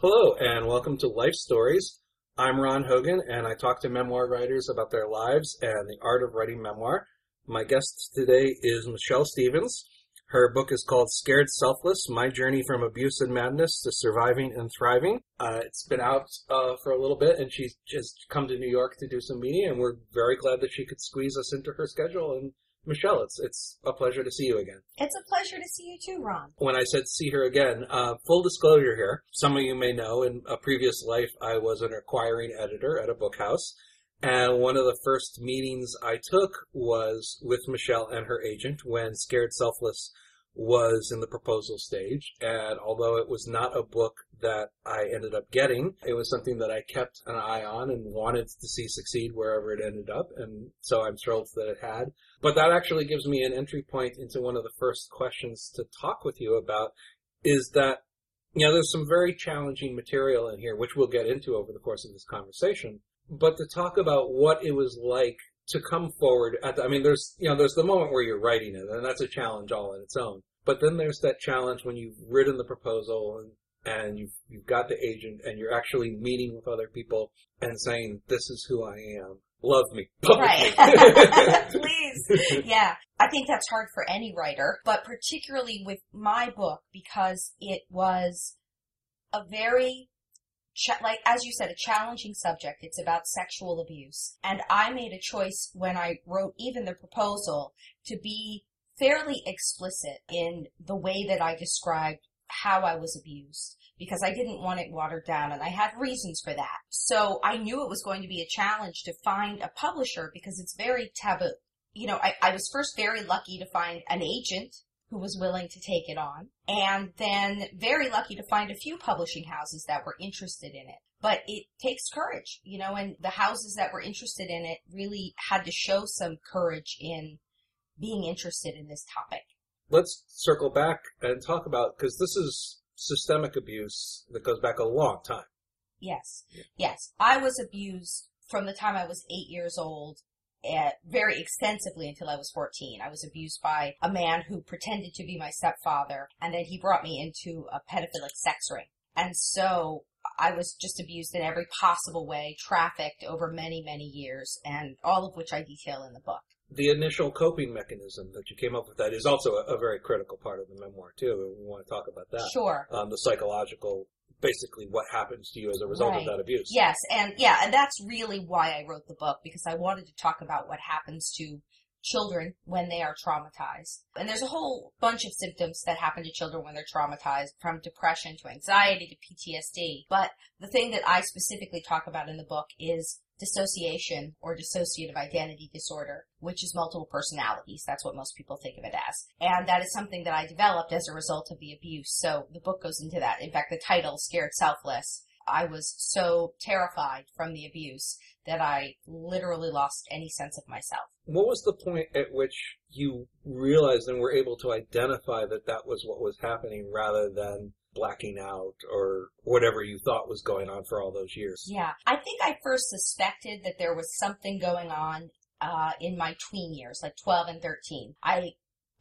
Hello, and welcome to Life Stories. I'm Ron Hogan, and I talk to memoir writers about their lives and the art of writing memoir. My guest today is Michelle Stevens. Her book is called Scared Selfless My Journey from Abuse and Madness to Surviving and Thriving. Uh, it's been out uh, for a little bit, and she's just come to New York to do some media, and we're very glad that she could squeeze us into her schedule and Michelle, it's it's a pleasure to see you again. It's a pleasure to see you too, Ron. When I said see her again, uh, full disclosure here, some of you may know in a previous life I was an acquiring editor at a book house. And one of the first meetings I took was with Michelle and her agent when Scared Selfless was in the proposal stage. And although it was not a book that I ended up getting, it was something that I kept an eye on and wanted to see succeed wherever it ended up. And so I'm thrilled that it had. But that actually gives me an entry point into one of the first questions to talk with you about is that, you know, there's some very challenging material in here, which we'll get into over the course of this conversation. But to talk about what it was like to come forward at the, I mean, there's, you know, there's the moment where you're writing it, and that's a challenge all in its own. But then there's that challenge when you've written the proposal and, and you've, you've got the agent and you're actually meeting with other people and saying, this is who I am. Love me. Right. Please. Yeah. I think that's hard for any writer, but particularly with my book because it was a very Ch- like as you said, a challenging subject. It's about sexual abuse, and I made a choice when I wrote even the proposal to be fairly explicit in the way that I described how I was abused because I didn't want it watered down and I had reasons for that. So I knew it was going to be a challenge to find a publisher because it's very taboo. You know, I, I was first very lucky to find an agent who was willing to take it on, and then very lucky to find a few publishing houses that were interested in it. But it takes courage, you know, and the houses that were interested in it really had to show some courage in being interested in this topic. Let's circle back and talk about, because this is systemic abuse that goes back a long time. Yes. Yes. I was abused from the time I was eight years old very extensively until I was 14. I was abused by a man who pretended to be my stepfather, and then he brought me into a pedophilic sex ring. And so I was just abused in every possible way, trafficked over many, many years, and all of which I detail in the book. The initial coping mechanism that you came up with that is also a, a very critical part of the memoir too. We want to talk about that. Sure. Um, the psychological basically what happens to you as a result Right. of that abuse. Yes, and yeah, and that's really why I wrote the book because I wanted to talk about what happens to children when they are traumatized. And there's a whole bunch of symptoms that happen to children when they're traumatized, from depression to anxiety to PTSD. But the thing that I specifically talk about in the book is dissociation or dissociative identity disorder, which is multiple personalities. That's what most people think of it as. And that is something that I developed as a result of the abuse. So the book goes into that. In fact, the title, Scared Selfless, I was so terrified from the abuse that I literally lost any sense of myself. What was the point at which you realized and were able to identify that that was what was happening rather than blacking out or whatever you thought was going on for all those years? Yeah, I think I first suspected that there was something going on uh, in my tween years, like 12 and 13. I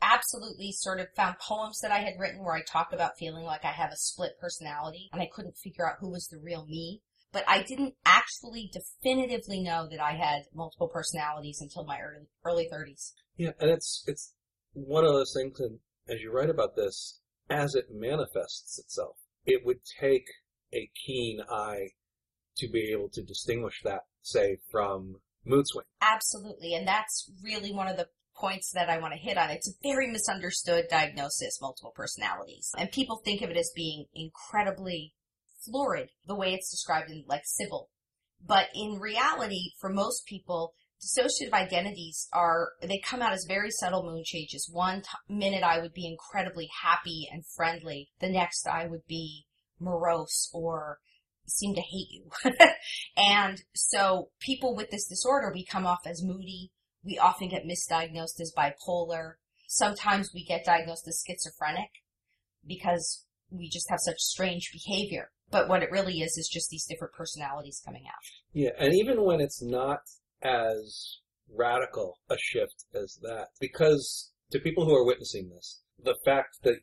absolutely sort of found poems that I had written where I talked about feeling like I have a split personality and I couldn't figure out who was the real me. But I didn't actually definitively know that I had multiple personalities until my early, early 30s. Yeah, and it's it's one of those things, and as you write about this, as it manifests itself, it would take a keen eye to be able to distinguish that, say, from mood swing. Absolutely. And that's really one of the points that I want to hit on. It's a very misunderstood diagnosis, multiple personalities. And people think of it as being incredibly florid, the way it's described in like Sybil. But in reality, for most people, dissociative identities are, they come out as very subtle mood changes. One t- minute I would be incredibly happy and friendly. The next I would be morose or seem to hate you. and so people with this disorder, we come off as moody. We often get misdiagnosed as bipolar. Sometimes we get diagnosed as schizophrenic because we just have such strange behavior. But what it really is is just these different personalities coming out. Yeah, and even when it's not as radical a shift as that, because to people who are witnessing this, the fact that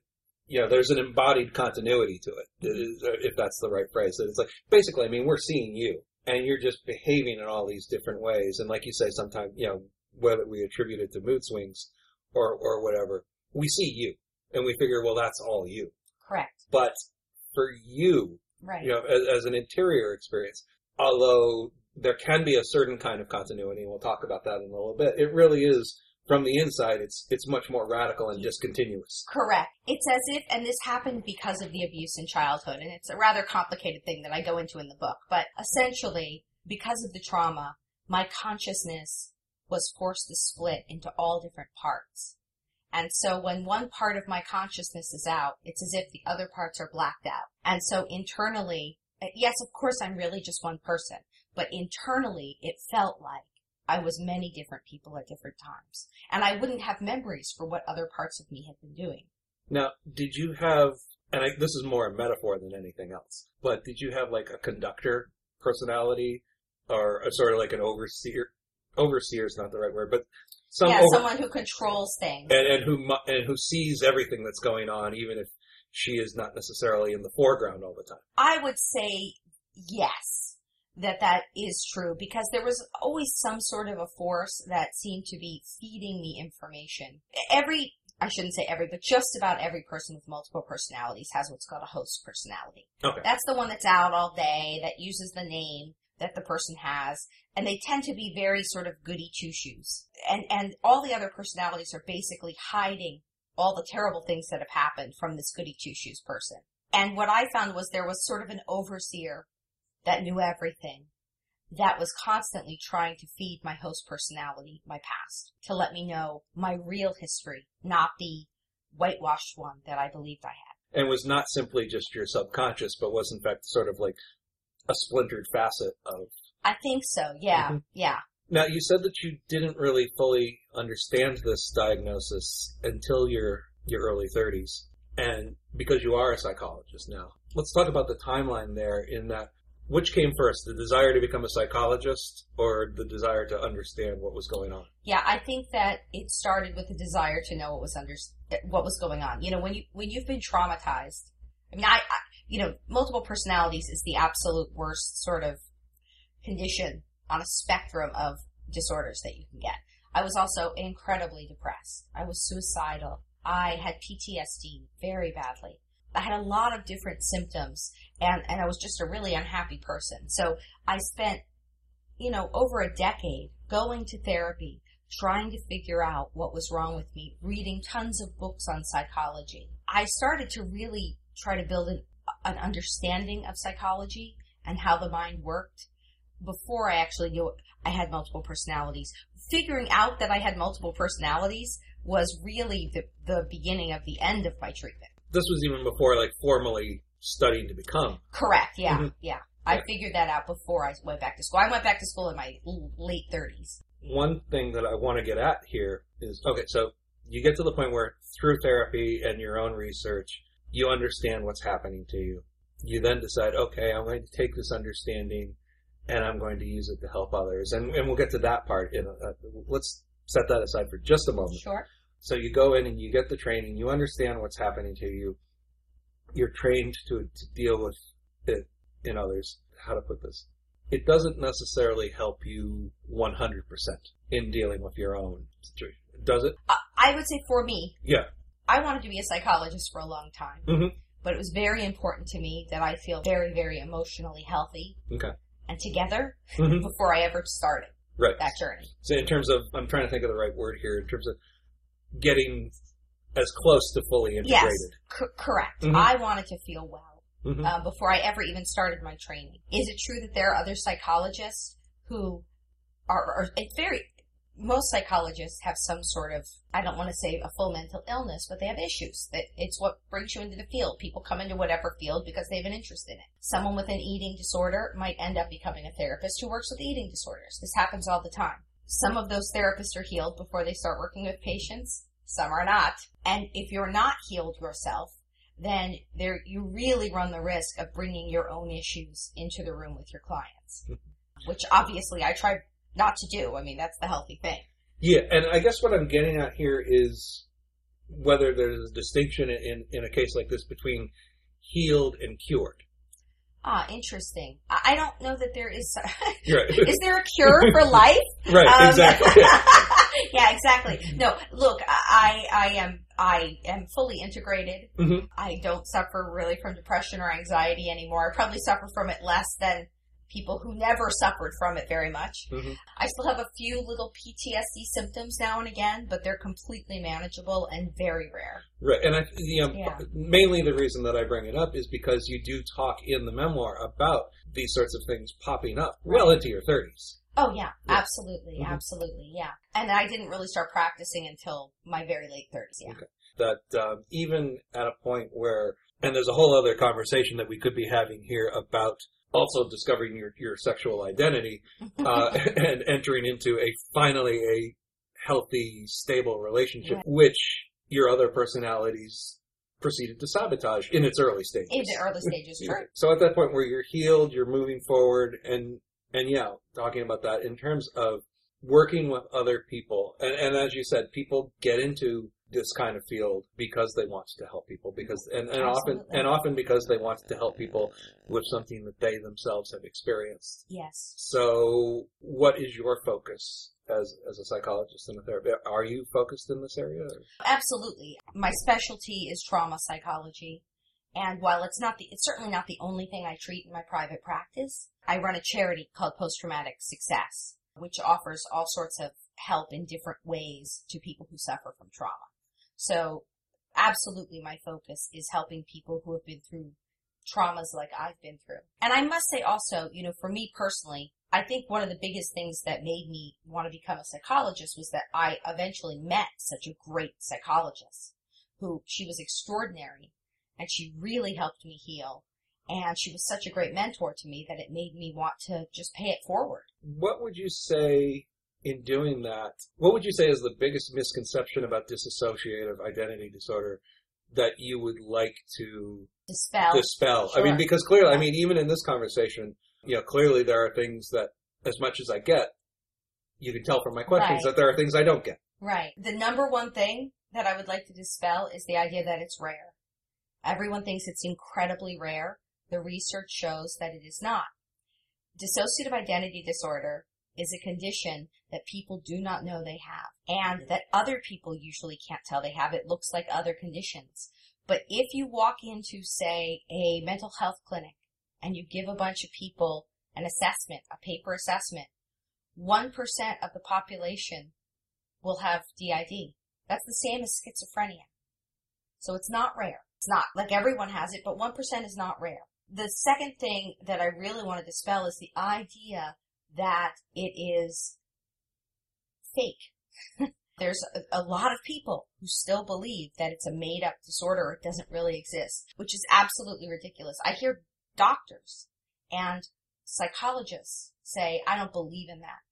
you know, there's an embodied continuity to it, mm-hmm. uh, if that's the right phrase. It's like, basically, I mean, we're seeing you and you're just behaving in all these different ways. And like you say, sometimes, you know, whether we attribute it to mood swings or, or whatever, we see you and we figure, well, that's all you. Correct. But for you, right. you know, as, as an interior experience, although there can be a certain kind of continuity, and we'll talk about that in a little bit, it really is from the inside, it's it's much more radical and discontinuous. Correct. It's as if, and this happened because of the abuse in childhood, and it's a rather complicated thing that I go into in the book. But essentially, because of the trauma, my consciousness was forced to split into all different parts. And so when one part of my consciousness is out, it's as if the other parts are blacked out. And so internally, eh, yes, of course, I'm really just one person, but internally, it felt like I was many different people at different times. And I wouldn't have memories for what other parts of me had been doing. Now, did you have, and I, this is more a metaphor than anything else, but did you have like a conductor personality or a sort of like an overseer? Overseer is not the right word, but some yeah, over, someone who controls things and, and who and who sees everything that's going on, even if she is not necessarily in the foreground all the time. I would say yes that that is true because there was always some sort of a force that seemed to be feeding me information. Every, I shouldn't say every, but just about every person with multiple personalities has what's called a host personality. Okay. That's the one that's out all day, that uses the name that the person has, and they tend to be very sort of goody two shoes. And, and all the other personalities are basically hiding all the terrible things that have happened from this goody two shoes person. And what I found was there was sort of an overseer that knew everything, that was constantly trying to feed my host personality my past, to let me know my real history, not the whitewashed one that I believed I had. And was not simply just your subconscious, but was in fact sort of like a splintered facet of. I think so, yeah, mm-hmm. yeah. Now, you said that you didn't really fully understand this diagnosis until your, your early 30s. And because you are a psychologist now, let's talk about the timeline there in that which came first, the desire to become a psychologist or the desire to understand what was going on? Yeah, I think that it started with the desire to know what was under what was going on. You know, when you when you've been traumatized, I mean, I, I you know, multiple personalities is the absolute worst sort of condition on a spectrum of disorders that you can get. I was also incredibly depressed. I was suicidal. I had PTSD very badly. I had a lot of different symptoms and, and I was just a really unhappy person. So I spent, you know, over a decade going to therapy, trying to figure out what was wrong with me, reading tons of books on psychology. I started to really try to build an, an understanding of psychology and how the mind worked before I actually knew I had multiple personalities. Figuring out that I had multiple personalities was really the, the beginning of the end of my treatment this was even before like formally studying to become. Correct. Yeah. Mm-hmm. Yeah. I figured that out before I went back to school. I went back to school in my late 30s. One thing that I want to get at here is okay, so you get to the point where through therapy and your own research, you understand what's happening to you. You then decide, okay, I'm going to take this understanding and I'm going to use it to help others. And, and we'll get to that part. In a, uh, let's set that aside for just a moment. Sure. So you go in and you get the training, you understand what's happening to you, you're trained to, to deal with it in others. How to put this? It doesn't necessarily help you 100% in dealing with your own situation. Does it? I would say for me. Yeah. I wanted to be a psychologist for a long time. Mm-hmm. But it was very important to me that I feel very, very emotionally healthy. Okay. And together mm-hmm. before I ever started right. that journey. So in terms of, I'm trying to think of the right word here, in terms of getting as close to fully integrated. Yes, c- correct. Mm-hmm. I wanted to feel well um, before I ever even started my training. Is it true that there are other psychologists who are, are it's very, most psychologists have some sort of, I don't want to say a full mental illness, but they have issues. That it's what brings you into the field. People come into whatever field because they have an interest in it. Someone with an eating disorder might end up becoming a therapist who works with eating disorders. This happens all the time. Some of those therapists are healed before they start working with patients some are not. And if you're not healed yourself, then there you really run the risk of bringing your own issues into the room with your clients, which obviously I try not to do. I mean, that's the healthy thing. Yeah, and I guess what I'm getting at here is whether there's a distinction in, in a case like this between healed and cured. Ah, interesting. I don't know that there is. Right. is there a cure for life? right, Um, exactly. yeah, exactly. No, look, I, I am, I am fully integrated. Mhm. I don't suffer really from depression or anxiety anymore. I probably suffer from it less than people who never suffered from it very much. Mhm. I still have a few little PTSD symptoms now and again, but they're completely manageable and very rare. Right, and I, you know, Yeah. mainly the reason that I bring it up is because you do talk in the memoir about these sorts of things popping up well into your 30s. Oh yeah, Yeah. absolutely, Mhm. absolutely, yeah. And I didn't really start practicing until my very late thirties. Yeah. Okay. That um, even at a point where, and there's a whole other conversation that we could be having here about also discovering your, your sexual identity uh, and entering into a finally a healthy, stable relationship, Right. which your other personalities proceeded to sabotage in its early stages. In the early stages, true. So at that point where you're healed, you're moving forward, and and yeah, talking about that in terms of working with other people, and, and as you said, people get into this kind of field because they want to help people, because and, and often and often because they want to help people with something that they themselves have experienced. Yes. So, what is your focus as as a psychologist and a therapist? Are you focused in this area? or- Absolutely. My specialty is trauma psychology. And while it's not the, it's certainly not the only thing I treat in my private practice, I run a charity called Post Traumatic Success, which offers all sorts of help in different ways to people who suffer from trauma. So absolutely my focus is helping people who have been through traumas like I've been through. And I must say also, you know, for me personally, I think one of the biggest things that made me want to become a psychologist was that I eventually met such a great psychologist who she was extraordinary and she really helped me heal. And she was such a great mentor to me that it made me want to just pay it forward. What would you say in doing that? What would you say is the biggest misconception about dissociative identity disorder that you would like to Dispel. dispel? I mean, because clearly, I mean, even in this conversation, you know, clearly there are things that, as much as I get, you can tell from my questions Right. that there are things I don't get. Right. The number one thing that I would like to dispel is the idea that it's rare. Everyone thinks it's incredibly rare. The research shows that it is not. Dissociative identity disorder is a condition that people do not know they have and that other people usually can't tell they have. It looks like other conditions. But if you walk into, say, a mental health clinic and you give a bunch of people an assessment, a paper assessment, 1% of the population will have DID. That's the same as schizophrenia. So it's not rare. It's not like everyone has it, but 1% is not rare. The second thing that I really want to dispel is the idea that it is fake. There's a, a lot of people who still believe that it's a made up disorder or it doesn't really exist, which is absolutely ridiculous. I hear doctors and psychologists say, I don't believe in that.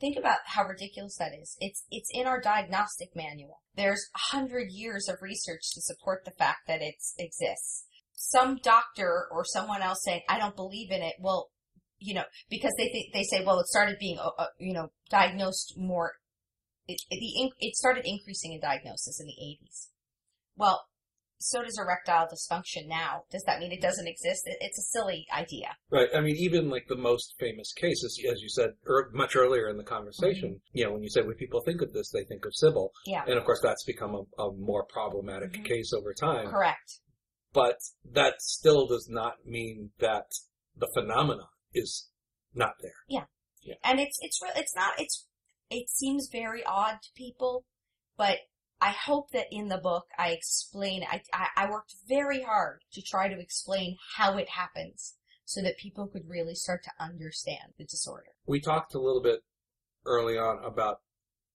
Think about how ridiculous that is. It's, it's in our diagnostic manual. There's a hundred years of research to support the fact that it exists. Some doctor or someone else saying, I don't believe in it, well, you know, because they think, they say, well, it started being, uh, uh, you know, diagnosed more, it, it, the, it started increasing in diagnosis in the 80s. Well, so does erectile dysfunction now. Does that mean it doesn't exist? It, it's a silly idea. Right. I mean, even like the most famous cases, as you said er, much earlier in the conversation, you know, when you say when people think of this, they think of Sybil. Yeah. And of course, that's become a, a more problematic Mhm. case over time. Correct. But that still does not mean that the phenomenon is not there. Yeah. yeah. And it's it's re- it's not it's it seems very odd to people, but I hope that in the book I explain. I, I I worked very hard to try to explain how it happens, so that people could really start to understand the disorder. We talked a little bit early on about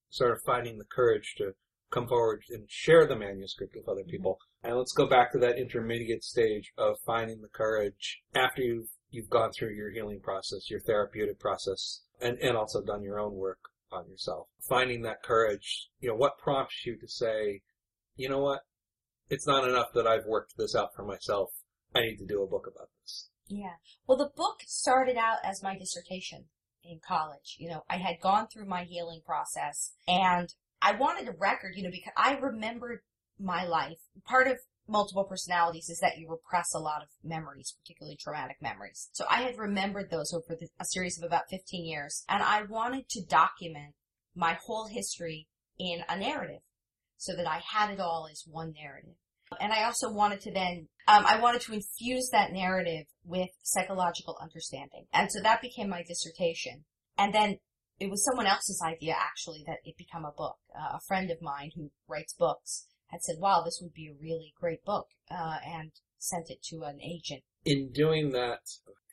sort of finding the courage to come forward and share the manuscript with other mm-hmm. people. And let's go back to that intermediate stage of finding the courage after you've you've gone through your healing process, your therapeutic process, and, and also done your own work on yourself. Finding that courage, you know, what prompts you to say, you know what? It's not enough that I've worked this out for myself. I need to do a book about this. Yeah. Well, the book started out as my dissertation in college. You know, I had gone through my healing process and I wanted a record, you know, because I remembered my life, part of multiple personalities is that you repress a lot of memories, particularly traumatic memories. So I had remembered those over the, a series of about 15 years, and I wanted to document my whole history in a narrative so that I had it all as one narrative. And I also wanted to then, um, I wanted to infuse that narrative with psychological understanding. And so that became my dissertation. And then it was someone else's idea actually that it become a book. Uh, a friend of mine who writes books had said, wow, this would be a really great book, uh, and sent it to an agent. In doing that,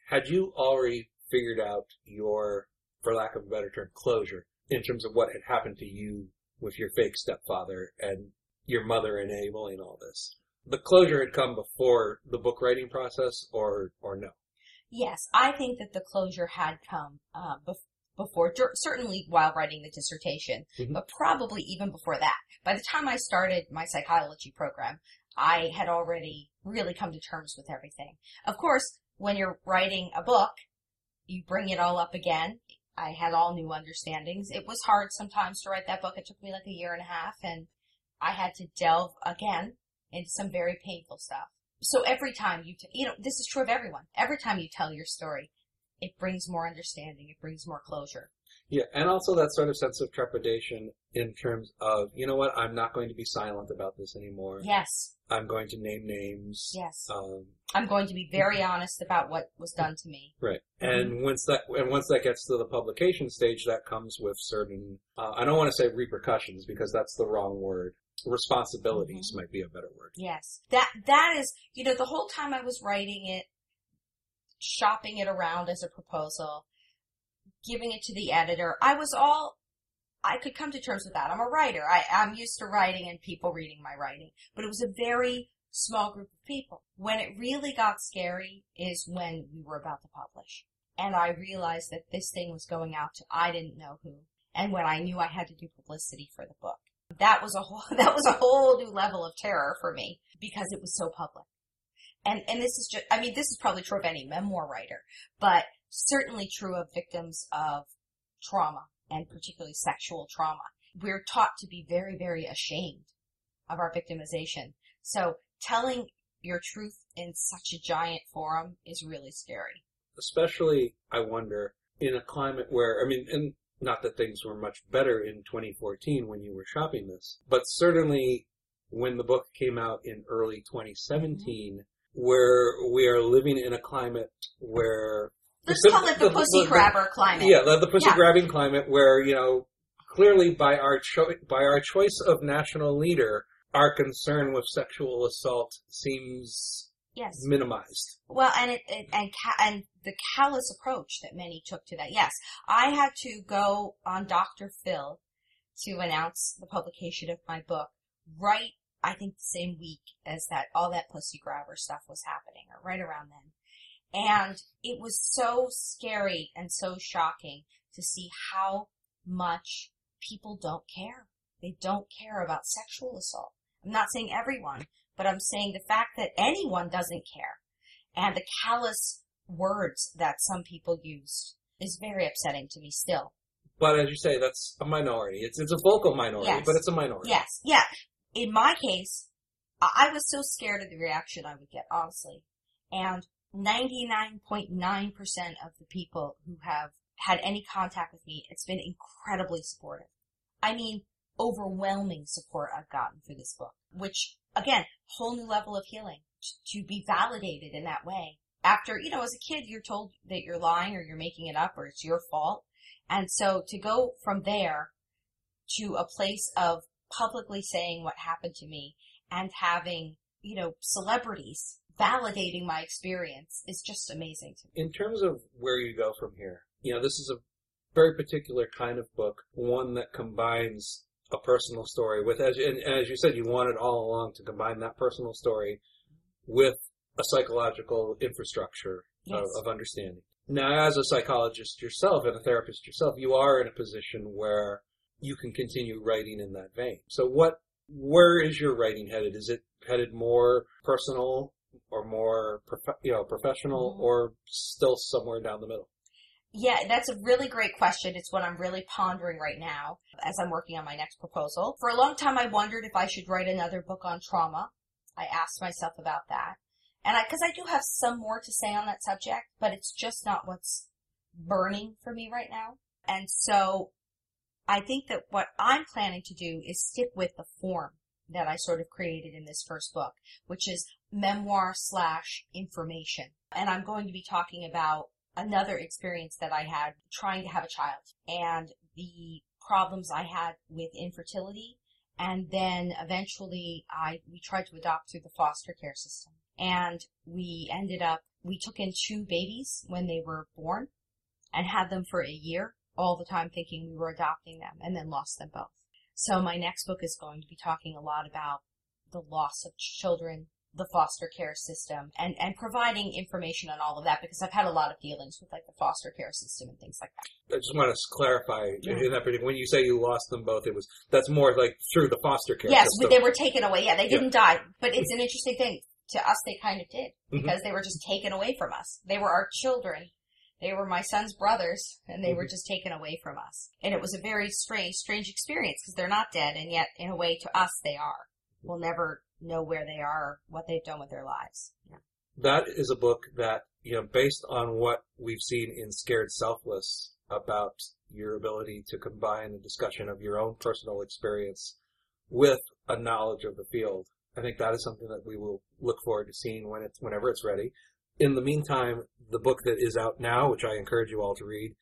had you already figured out your, for lack of a better term, closure in terms of what had happened to you with your fake stepfather and your mother enabling all this? The closure had come before the book writing process, or or no? Yes, I think that the closure had come uh, bef- before, certainly while writing the dissertation, mm-hmm. but probably even before that. By the time I started my psychology program, I had already really come to terms with everything. Of course, when you're writing a book, you bring it all up again. I had all new understandings. It was hard sometimes to write that book. It took me like a year and a half and I had to delve again into some very painful stuff. So every time you, t- you know, this is true of everyone. Every time you tell your story, it brings more understanding. It brings more closure. Yeah, and also that sort of sense of trepidation in terms of, you know what, I'm not going to be silent about this anymore. Yes. I'm going to name names. Yes. Um, I'm going to be very honest about what was done to me. Right. Mm-hmm. And once that and once that gets to the publication stage, that comes with certain uh, I don't want to say repercussions because that's the wrong word. Responsibilities mm-hmm. might be a better word. Yes. That that is, you know, the whole time I was writing it, shopping it around as a proposal, giving it to the editor. I was all, I could come to terms with that. I'm a writer. I, I'm used to writing and people reading my writing. But it was a very small group of people. When it really got scary is when we were about to publish. And I realized that this thing was going out to I didn't know who. And when I knew I had to do publicity for the book. That was a whole, that was a whole new level of terror for me because it was so public and and this is just I mean this is probably true of any memoir writer, but certainly true of victims of trauma and particularly sexual trauma. We're taught to be very very ashamed of our victimization. So telling your truth in such a giant forum is really scary. Especially, I wonder, in a climate where, I mean, and not that things were much better in 2014 when you were shopping this, but certainly when the book came out in early 2017, mm-hmm where we are living in a climate where let's the, call it the, the pussy the, grabber climate. Yeah, the, the pussy yeah. grabbing climate, where you know clearly by our cho- by our choice of national leader, our concern with sexual assault seems yes minimized. Well, and it, it and ca- and the callous approach that many took to that. Yes, I had to go on Dr. Phil to announce the publication of my book right I think the same week as that all that pussy grabber stuff was happening, or right around then. And it was so scary and so shocking to see how much people don't care. They don't care about sexual assault. I'm not saying everyone, but I'm saying the fact that anyone doesn't care and the callous words that some people used is very upsetting to me still. But as you say, that's a minority. It's it's a vocal minority, yes. but it's a minority. Yes, yeah in my case, I was so scared of the reaction I would get, honestly. And 99.9% of the people who have had any contact with me, it's been incredibly supportive. I mean, overwhelming support I've gotten for this book, which again, whole new level of healing to be validated in that way. After, you know, as a kid, you're told that you're lying or you're making it up or it's your fault. And so to go from there to a place of publicly saying what happened to me and having, you know, celebrities validating my experience is just amazing to me. In terms of where you go from here, you know, this is a very particular kind of book, one that combines a personal story with, as, and, as you said, you wanted all along to combine that personal story with a psychological infrastructure yes. of, of understanding. Now, as a psychologist yourself and a therapist yourself, you are in a position where you can continue writing in that vein. So what, where is your writing headed? Is it headed more personal or more, prof- you know, professional mm-hmm. or still somewhere down the middle? Yeah, that's a really great question. It's what I'm really pondering right now as I'm working on my next proposal. For a long time, I wondered if I should write another book on trauma. I asked myself about that. And I, cause I do have some more to say on that subject, but it's just not what's burning for me right now. And so I think that what I'm planning to do is stick with the form that I sort of created in this first book, which is memoir slash information. And I'm going to be talking about another experience that I had trying to have a child and the problems I had with infertility. And then eventually I, we tried to adopt through the foster care system and we ended up, we took in two babies when they were born and had them for a year all the time thinking we were adopting them and then lost them both. So my next book is going to be talking a lot about the loss of children the foster care system and, and providing information on all of that because I've had a lot of dealings with like the foster care system and things like that. I just want to clarify yeah. in that particular, when you say you lost them both, it was, that's more like through the foster care yes, system. they were taken away. Yeah, they didn't yeah. die, but it's an interesting thing. To us, they kind of did mm-hmm. because mm-hmm. they were just taken away from us. They were our children. They were my son's brothers and they mm-hmm. were just taken away from us. And it was a very strange, strange experience because they're not dead and yet in a way to us they are. We'll never know where they are, what they've done with their lives. Yeah. That is a book that, you know, based on what we've seen in Scared Selfless about your ability to combine a discussion of your own personal experience with a knowledge of the field. I think that is something that we will look forward to seeing when it's, whenever it's ready. In the meantime, the book that is out now, which I encourage you all to read,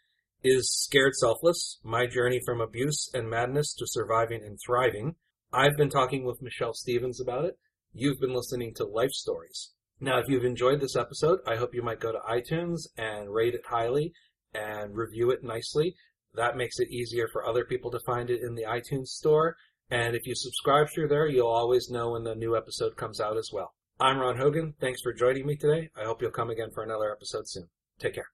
is Scared Selfless, My Journey from Abuse and Madness to Surviving and Thriving I've been talking with Michelle Stevens about it. You've been listening to Life Stories. Now, if you've enjoyed this episode, I hope you might go to iTunes and rate it highly and review it nicely. That makes it easier for other people to find it in the iTunes store. And if you subscribe through there, you'll always know when the new episode comes out as well. I'm Ron Hogan. Thanks for joining me today. I hope you'll come again for another episode soon. Take care.